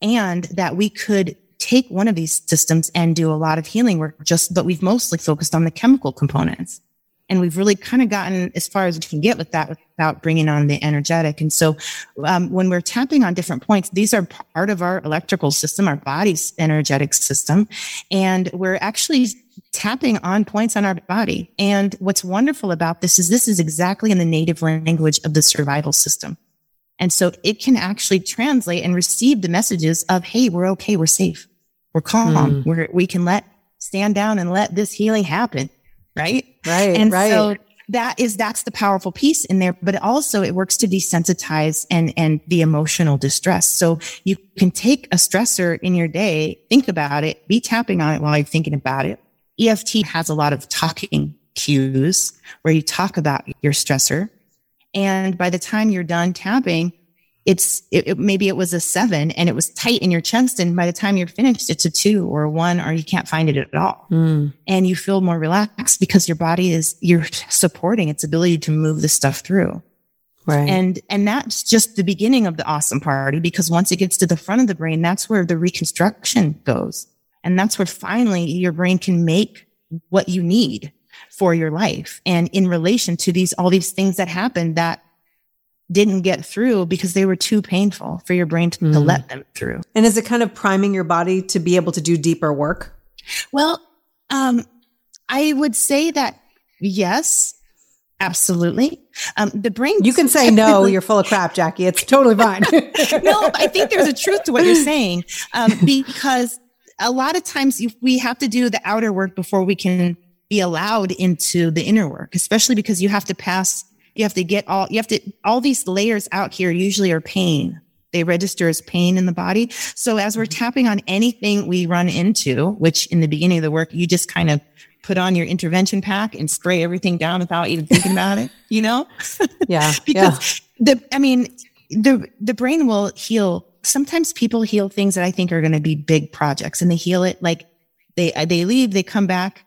and that we could take one of these systems and do a lot of healing work just, but we've mostly focused on the chemical components. And we've really kind of gotten as far as we can get with that without bringing on the energetic. And so um, when we're tapping on different points, these are part of our electrical system, our body's energetic system. And we're actually tapping on points on our body. And what's wonderful about this is this is exactly in the native language of the survival system. And so it can actually translate and receive the messages of, Hey, we're okay. We're safe. We're calm. Mm. We're, we can let stand down and let this healing happen right? Right. And right. so that is that's the powerful piece in there but also it works to desensitize and and the emotional distress so you can take a stressor in your day think about it be tapping on it while you're thinking about it eft has a lot of talking cues where you talk about your stressor and by the time you're done tapping it's it, it, maybe it was a seven and it was tight in your chest. And by the time you're finished it's a two or a one or you can't find it at all. Mm. and you feel more relaxed because your body is you're supporting its ability to move the stuff through. Right. And and that's just the beginning of the awesome party because once it gets to the front of the brain that's where the reconstruction goes. And that's where finally your brain can make what you need for your life. And in relation to these all these things that happen that didn't get through because they were too painful for your brain to, mm. to, let them through. And is it kind of priming your body to be able to do deeper work? Well, um, I would say that yes, absolutely. Um, the brain. You can say no. You're full of crap, Jackie. It's totally fine. no, I think there's a truth to what you're saying um, because a lot of times we have to do the outer work before we can be allowed into the inner work, especially because you have to pass you have to get all, you have to, all these layers out here usually are pain. They register as pain in the body. So as we're mm-hmm. tapping on anything we run into, which in the beginning of the work, you just kind of put on your intervention pack and spray everything down without even thinking about it, you know? Yeah. because yeah. the, I mean, the, the brain will heal. Sometimes people heal things that I think are going to be big projects and they heal it like they, they leave, they come back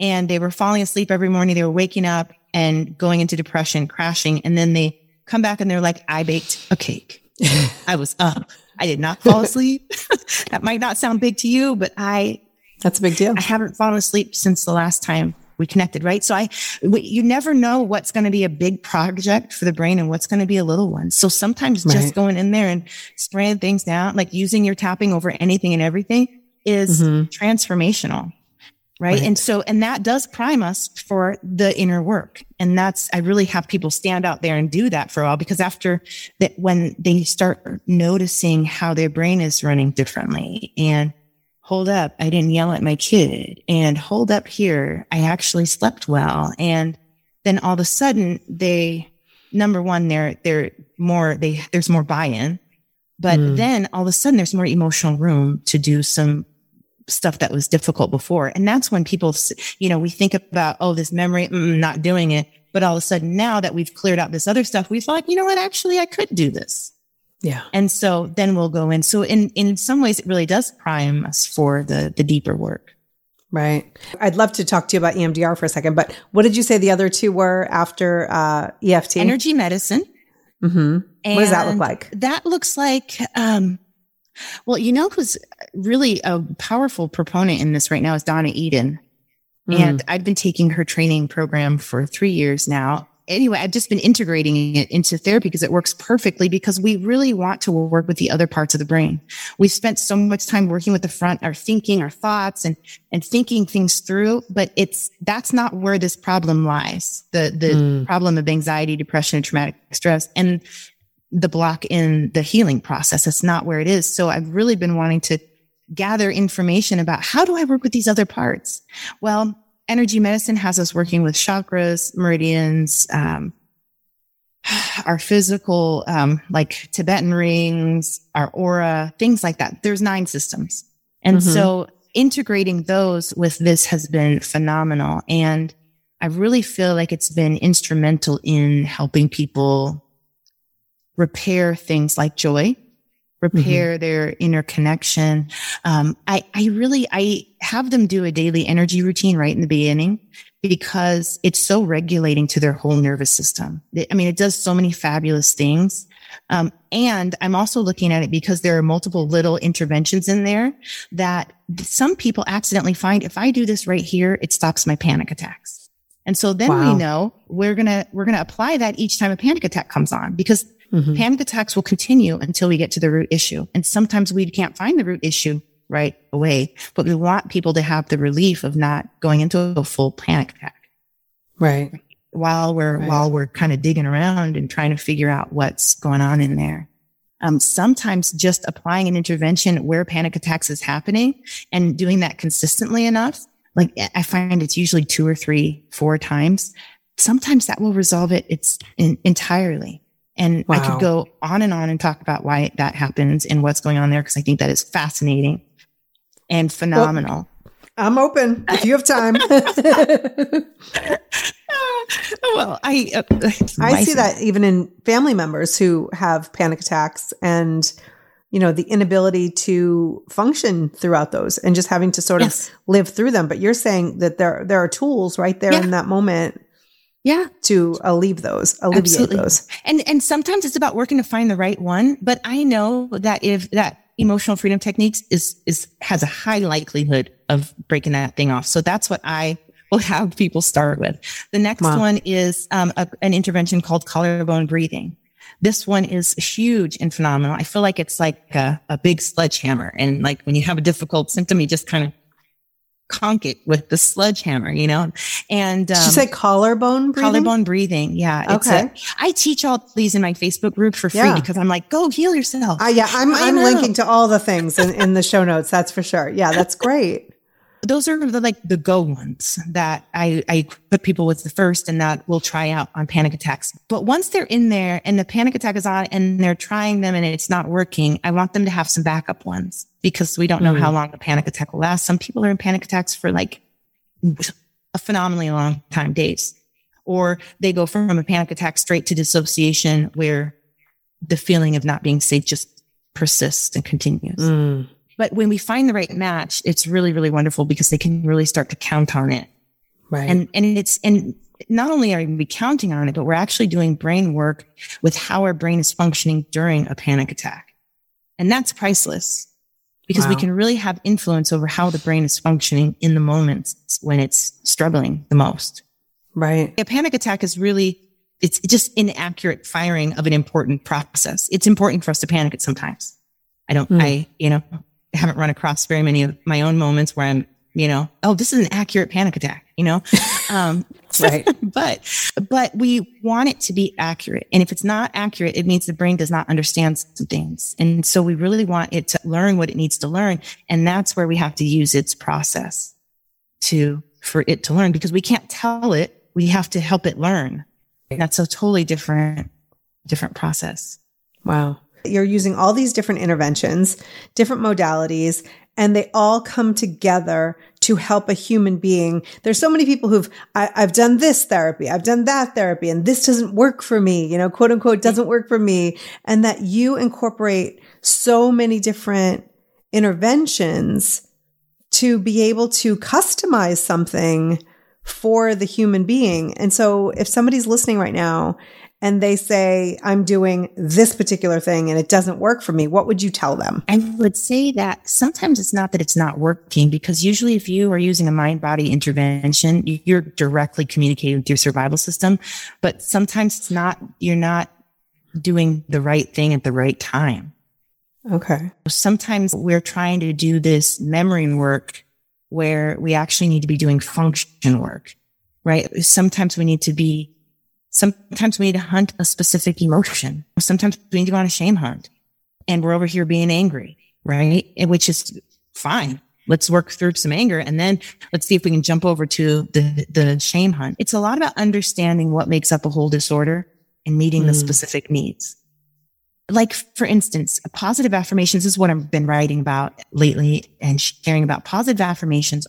and they were falling asleep every morning. They were waking up and going into depression, crashing. And then they come back and they're like, I baked a cake. I was up. I did not fall asleep. that might not sound big to you, but I, that's a big deal. I haven't fallen asleep since the last time we connected, right? So I, you never know what's going to be a big project for the brain and what's going to be a little one. So sometimes right. just going in there and spraying things down, like using your tapping over anything and everything is mm-hmm. transformational. Right? right? And so, and that does prime us for the inner work. And that's, I really have people stand out there and do that for a while because after that, when they start noticing how their brain is running differently and hold up, I didn't yell at my kid and hold up here, I actually slept well. And then all of a sudden they, number one, they're, they're more, they, there's more buy-in, but mm. then all of a sudden there's more emotional room to do some stuff that was difficult before. And that's when people, you know, we think about, oh, this memory, mm, not doing it. But all of a sudden now that we've cleared out this other stuff, we thought, you know what? Actually, I could do this. Yeah. And so then we'll go in. So in, in some ways, it really does prime us for the, the deeper work. Right. I'd love to talk to you about EMDR for a second, but what did you say the other two were after uh, EFT? Energy medicine. Mm-hmm. what does that look like? That looks like, um, well, you know who's really a powerful proponent in this right now is Donna Eden. Mm. And I've been taking her training program for three years now. Anyway, I've just been integrating it into therapy because it works perfectly because we really want to work with the other parts of the brain. We've spent so much time working with the front, our thinking, our thoughts and, and thinking things through, but it's, that's not where this problem lies. The, the mm. problem of anxiety, depression, and traumatic stress. And the block in the healing process. It's not where it is. So I've really been wanting to gather information about how do I work with these other parts? Well, energy medicine has us working with chakras, meridians, um, our physical, um, like Tibetan rings, our aura, things like that. There's nine systems. And mm-hmm. so integrating those with this has been phenomenal. And I really feel like it's been instrumental in helping people repair things like joy, repair mm-hmm. their inner connection. Um, I, I really, I have them do a daily energy routine right in the beginning because it's so regulating to their whole nervous system. I mean, it does so many fabulous things. Um, and I'm also looking at it because there are multiple little interventions in there that some people accidentally find if I do this right here, it stops my panic attacks. And so then wow. we know we're going to, we're going to apply that each time a panic attack comes on because Mm-hmm. Panic attacks will continue until we get to the root issue. And sometimes we can't find the root issue right away, but we want people to have the relief of not going into a full panic attack. Right. While we're, right. while we're kind of digging around and trying to figure out what's going on in there. Um, sometimes just applying an intervention where panic attacks is happening and doing that consistently enough. Like I find it's usually two or three, four times. Sometimes that will resolve it. It's in, entirely. And wow. I could go on and on and talk about why that happens and what's going on there because I think that is fascinating and phenomenal. Well, I'm open if you have time. well, I uh, I see that even in family members who have panic attacks and you know the inability to function throughout those and just having to sort yes. of live through them. But you're saying that there there are tools right there yeah. in that moment yeah. To alleviate those, alleviate Absolutely. those. And and sometimes it's about working to find the right one. But I know that if that emotional freedom techniques is is has a high likelihood of breaking that thing off. So that's what I will have people start with. The next wow. one is um, a, an intervention called collarbone breathing. This one is huge and phenomenal. I feel like it's like a, a big sledgehammer. And like when you have a difficult symptom, you just kind of conk it with the sledgehammer, you know? And, um, Did you say collarbone breathing? Collarbone breathing. Yeah. Okay. A, I teach all these in my Facebook group for free yeah. because I'm like, go heal yourself. Uh, yeah. I'm, I'm linking to all the things in, in the show notes. That's for sure. Yeah. That's great those are the, like the go ones that I, I put people with the first and that will try out on panic attacks. But once they're in there and the panic attack is on and they're trying them and it's not working, I want them to have some backup ones because we don't know mm. how long the panic attack will last. Some people are in panic attacks for like a phenomenally long time, days, or they go from a panic attack straight to dissociation where the feeling of not being safe just persists and continues. Mm. But when we find the right match, it's really, really wonderful because they can really start to count on it Right. And, and it's, and not only are we counting on it, but we're actually doing brain work with how our brain is functioning during a panic attack. And that's priceless because wow. we can really have influence over how the brain is functioning in the moments when it's struggling the most. Right. A panic attack is really, it's just inaccurate firing of an important process. It's important for us to panic at sometimes. I don't, mm. I, you know, haven't run across very many of my own moments where I'm you know, oh, this is an accurate panic attack, you know? Um, right. but, but we want it to be accurate. And if it's not accurate, it means the brain does not understand some things. And so we really want it to learn what it needs to learn. And that's where we have to use its process to, for it to learn because we can't tell it. We have to help it learn. That's a totally different, different process. Wow. You're using all these different interventions, different modalities, and they all come together to help a human being. There's so many people who've, I, have done this therapy, I've done that therapy, and this doesn't work for me, you know, quote unquote, doesn't work for me. And that you incorporate so many different interventions to be able to customize something for the human being. And so if somebody's listening right now and they say, I'm doing this particular thing and it doesn't work for me, what would you tell them? I would say that sometimes it's not that it's not working because usually if you are using a mind body intervention, you're directly communicating with your survival system, but sometimes it's not, you're not doing the right thing at the right time. Okay. Sometimes we're trying to do this memory work where we actually need to be doing function work, right? Sometimes we need to be Sometimes we need to hunt a specific emotion. Sometimes we need to go on a shame hunt and we're over here being angry, right? Which is fine. Let's work through some anger and then let's see if we can jump over to the, the shame hunt. It's a lot about understanding what makes up a whole disorder and meeting mm. the specific needs. Like, for instance, positive affirmations is what I've been writing about lately and sharing about positive affirmations.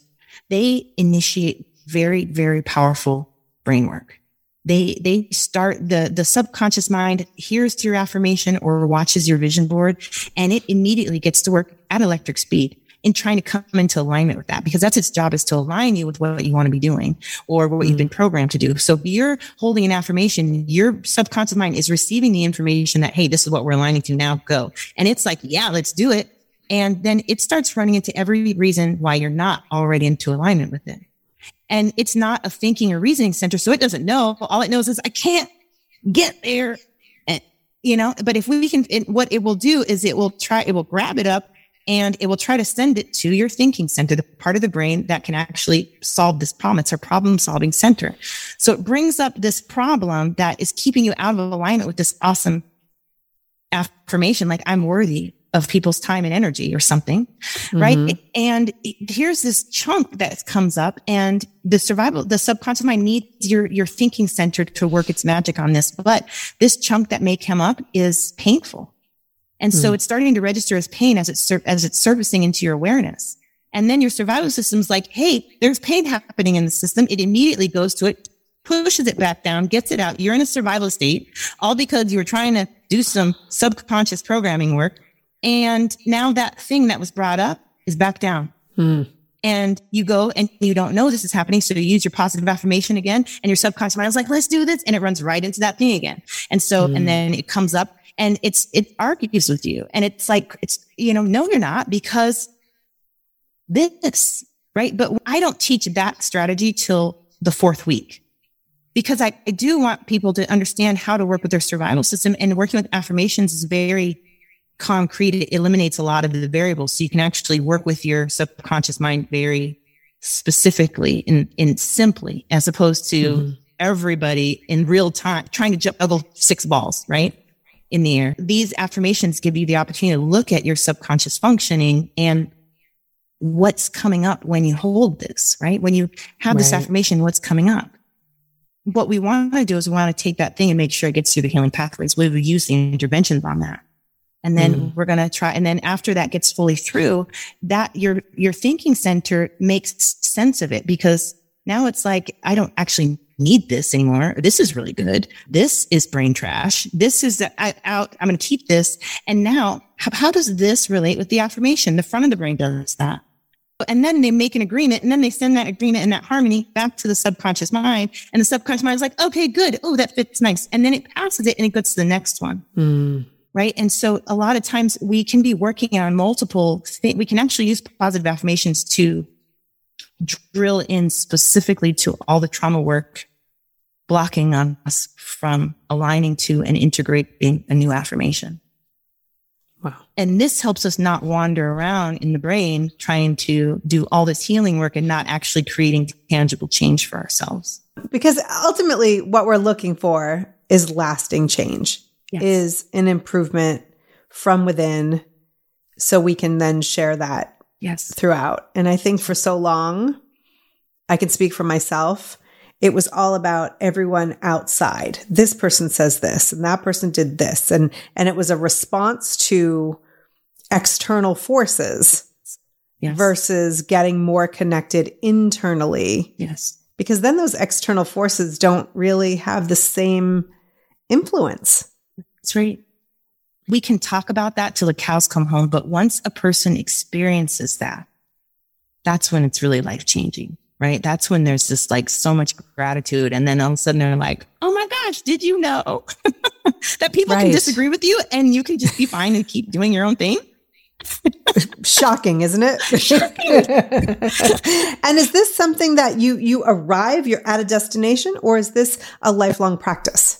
They initiate very, very powerful brain work they they start the the subconscious mind hears your affirmation or watches your vision board and it immediately gets to work at electric speed in trying to come into alignment with that because that's its job is to align you with what you want to be doing or what mm. you've been programmed to do. So if you're holding an affirmation, your subconscious mind is receiving the information that, Hey, this is what we're aligning to now go. And it's like, yeah, let's do it. And then it starts running into every reason why you're not already into alignment with it. And it's not a thinking or reasoning center. So it doesn't know. All it knows is I can't get there. And, you know, but if we can, it, what it will do is it will try, it will grab it up and it will try to send it to your thinking center, the part of the brain that can actually solve this problem. It's our problem solving center. So it brings up this problem that is keeping you out of alignment with this awesome affirmation, like I'm worthy of people's time and energy or something. Mm-hmm. Right. And here's this chunk that comes up and the survival, the subconscious mind needs your, your thinking center to work its magic on this. But this chunk that may come up is painful. And mm-hmm. so mm. it's starting to register as pain as it's, sur- as it's surfacing into your awareness. And then your survival system's like, Hey, there's pain happening in the system. It immediately goes to it, pushes it back down, gets it out. You're in a survival state, all because you were trying to do some subconscious programming work and now that thing that was brought up is back down. Hmm. And you go and you don't know this is happening. So you use your positive affirmation again and your subconscious mind is like, let's do this. And it runs right into that thing again. And so, and hmm. then it comes up and it's, it argues with you. And it's like, it's, you know, no, you're not because this, right? But I don't teach that strategy till the fourth week because I, I do want people to understand how to work with their survival system and working with affirmations is very concrete, it eliminates a lot of the variables. So you can actually work with your subconscious mind very specifically and, and simply as opposed to mm-hmm. everybody in real time trying to juggle six balls, right? In the air. These affirmations give you the opportunity to look at your subconscious functioning and what's coming up when you hold this, right? When you have right. this affirmation, what's coming up? What we want to do is we want to take that thing and make sure it gets through the healing pathways. We will use the interventions on that. And then mm. we're going to try. And then after that gets fully through that, your, your thinking center makes sense of it because now it's like, I don't actually need this anymore. This is really good. This is brain trash. This is I, out. I'm going to keep this. And now how, how does this relate with the affirmation? The front of the brain does that. and then they make an agreement and then they send that agreement and that harmony back to the subconscious mind. And the subconscious mind is like, okay, good. Oh, that fits nice. And then it passes it and it goes to the next one. Mm. Right. And so a lot of times we can be working on multiple things. We can actually use positive affirmations to drill in specifically to all the trauma work blocking on us from aligning to and integrating a new affirmation. Wow. And this helps us not wander around in the brain trying to do all this healing work and not actually creating tangible change for ourselves. Because ultimately, what we're looking for is lasting change, yes. is an improvement from within so we can then share that yes throughout. And I think for so long, I can speak for myself. It was all about everyone outside. This person says this and that person did this. And, and it was a response to external forces yes. versus getting more connected internally. Yes. Because then those external forces don't really have the same influence. That's right. We can talk about that till the cows come home, but once a person experiences that, that's when it's really life changing right? That's when there's just like so much gratitude. And then all of a sudden they're like, oh my gosh, did you know that people right. can disagree with you and you can just be fine and keep doing your own thing? Shocking, isn't it? and is this something that you you arrive, you're at a destination, or is this a lifelong practice?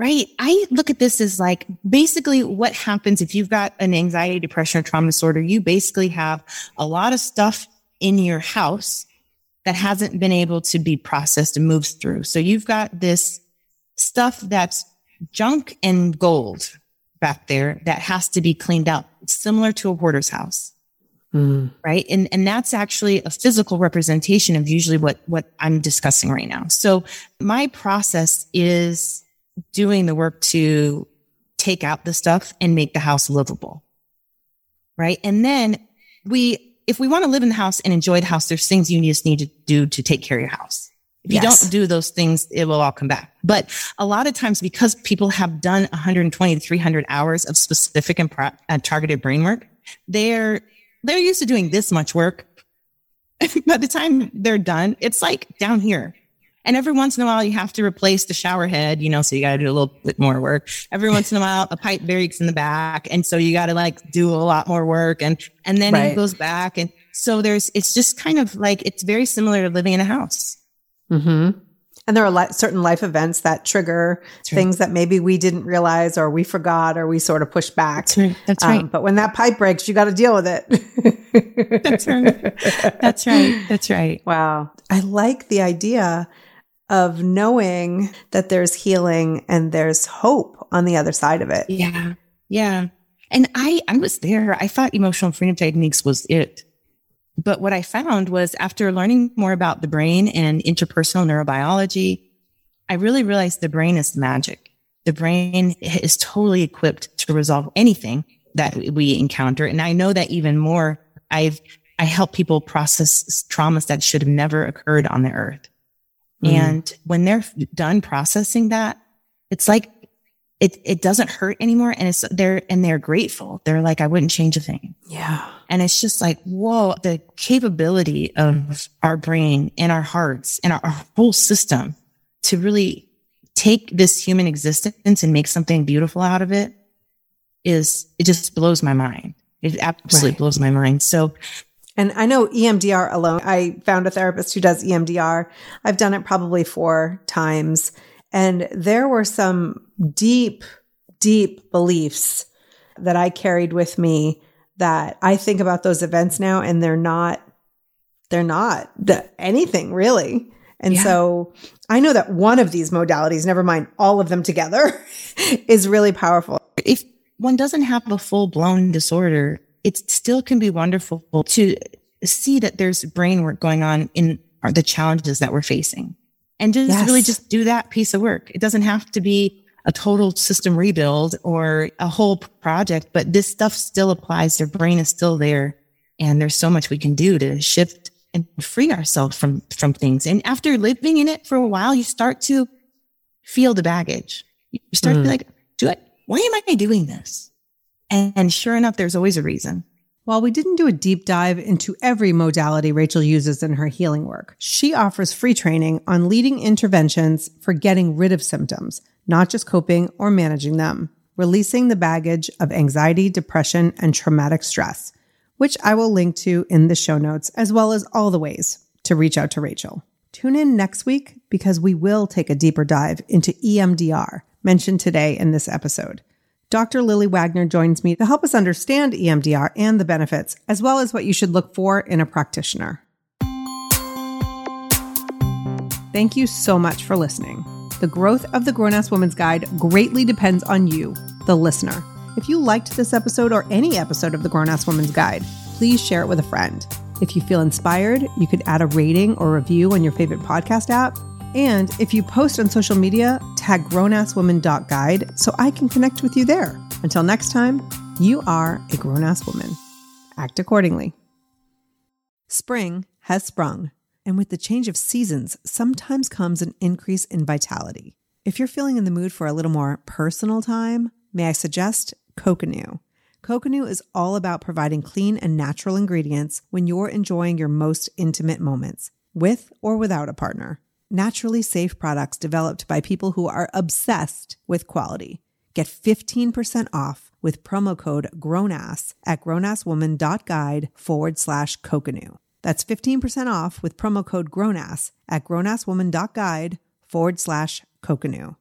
Right. I look at this as like basically what happens if you've got an anxiety, depression, or trauma disorder. You basically have a lot of stuff in your house that hasn't been able to be processed and moved through. So you've got this stuff that's junk and gold back there that has to be cleaned out, similar to a hoarder's house. Mm. Right. And, and that's actually a physical representation of usually what, what I'm discussing right now. So my process is doing the work to take out the stuff and make the house livable. Right. And then we if we want to live in the house and enjoy the house, there's things you just need to do to take care of your house. If yes. you don't do those things, it will all come back. But a lot of times, because people have done 120 to 300 hours of specific and pro- uh, targeted brain work, they're they're used to doing this much work. By the time they're done, it's like down here. And every once in a while, you have to replace the shower head, you know, so you got to do a little bit more work. Every once in a while, a pipe breaks in the back. And so you got to like do a lot more work and, and then right. it goes back. And so there's, it's just kind of like, it's very similar to living in a house. Mm-hmm. And there are li- certain life events that trigger things that maybe we didn't realize or we forgot or we sort of pushed back. That's right. That's um, right. But when that pipe breaks, you got to deal with it. That's right. That's right. That's right. Wow. I like the idea of knowing that there's healing and there's hope on the other side of it. Yeah. Yeah. And I, I was there. I thought emotional freedom techniques was it. But what I found was after learning more about the brain and interpersonal neurobiology, I really realized the brain is magic. The brain is totally equipped to resolve anything that we encounter. And I know that even more. I've, I help people process traumas that should have never occurred on the earth. Mm. And when they're done processing that, it's like it it doesn't hurt anymore and it's they're and they're grateful. They're like, I wouldn't change a thing. Yeah. And it's just like, whoa, the capability of our brain and our hearts and our, our whole system to really take this human existence and make something beautiful out of it is it just blows my mind. It absolutely right. blows my mind. So and I know EMDR alone. I found a therapist who does EMDR. I've done it probably four times. And there were some deep, deep beliefs that I carried with me that I think about those events now and they're not, they're not anything really. And yeah. so I know that one of these modalities, never mind all of them together, is really powerful. If one doesn't have a full blown disorder, it still can be wonderful to see that there's brain work going on in the challenges that we're facing and just yes. really just do that piece of work. It doesn't have to be a total system rebuild or a whole project, but this stuff still applies. Their brain is still there. And there's so much we can do to shift and free ourselves from, from things. And after living in it for a while, you start to feel the baggage. You start mm. to be mm. like, do I, why am I doing this? And, sure enough, there's always a reason. While we didn't do a deep dive into every modality Rachelle uses in her healing work, she offers free training on leading interventions for getting rid of symptoms, not just coping or managing them, releasing the baggage of anxiety, depression, and traumatic stress, which I will link to in the show notes, as well as all the ways to reach out to Rachelle. Tune in next week because we will take a deeper dive into EMDR, mentioned today in this episode. Dr. Lily Wagner joins me to help us understand EMDR and the benefits, as well as what you should look for in a practitioner. Thank you so much for listening. The growth of the Grown Ass Woman's Guide greatly depends on you, the listener. If you liked this episode or any episode of the Grown Ass Woman's Guide, please share it with a friend. If you feel inspired, you could add a rating or review on your favorite podcast app and if you post on social media, tag grownasswoman.guide so I can connect with you there. Until next time, you are a grown ass woman. Act accordingly. Spring has sprung, and with the change of seasons, sometimes comes an increase in vitality. If you're feeling in the mood for a little more personal time, may I suggest Coconu? Coconu is all about providing clean and natural ingredients when you're enjoying your most intimate moments, with or without a partner naturally safe products developed by people who are obsessed with quality. Get 15% off with promo code GROWNASS at grownasswoman.guide forward slash Coconu. That's 15% off with promo code GROWNASS at grownasswoman.guide forward slash Coconu.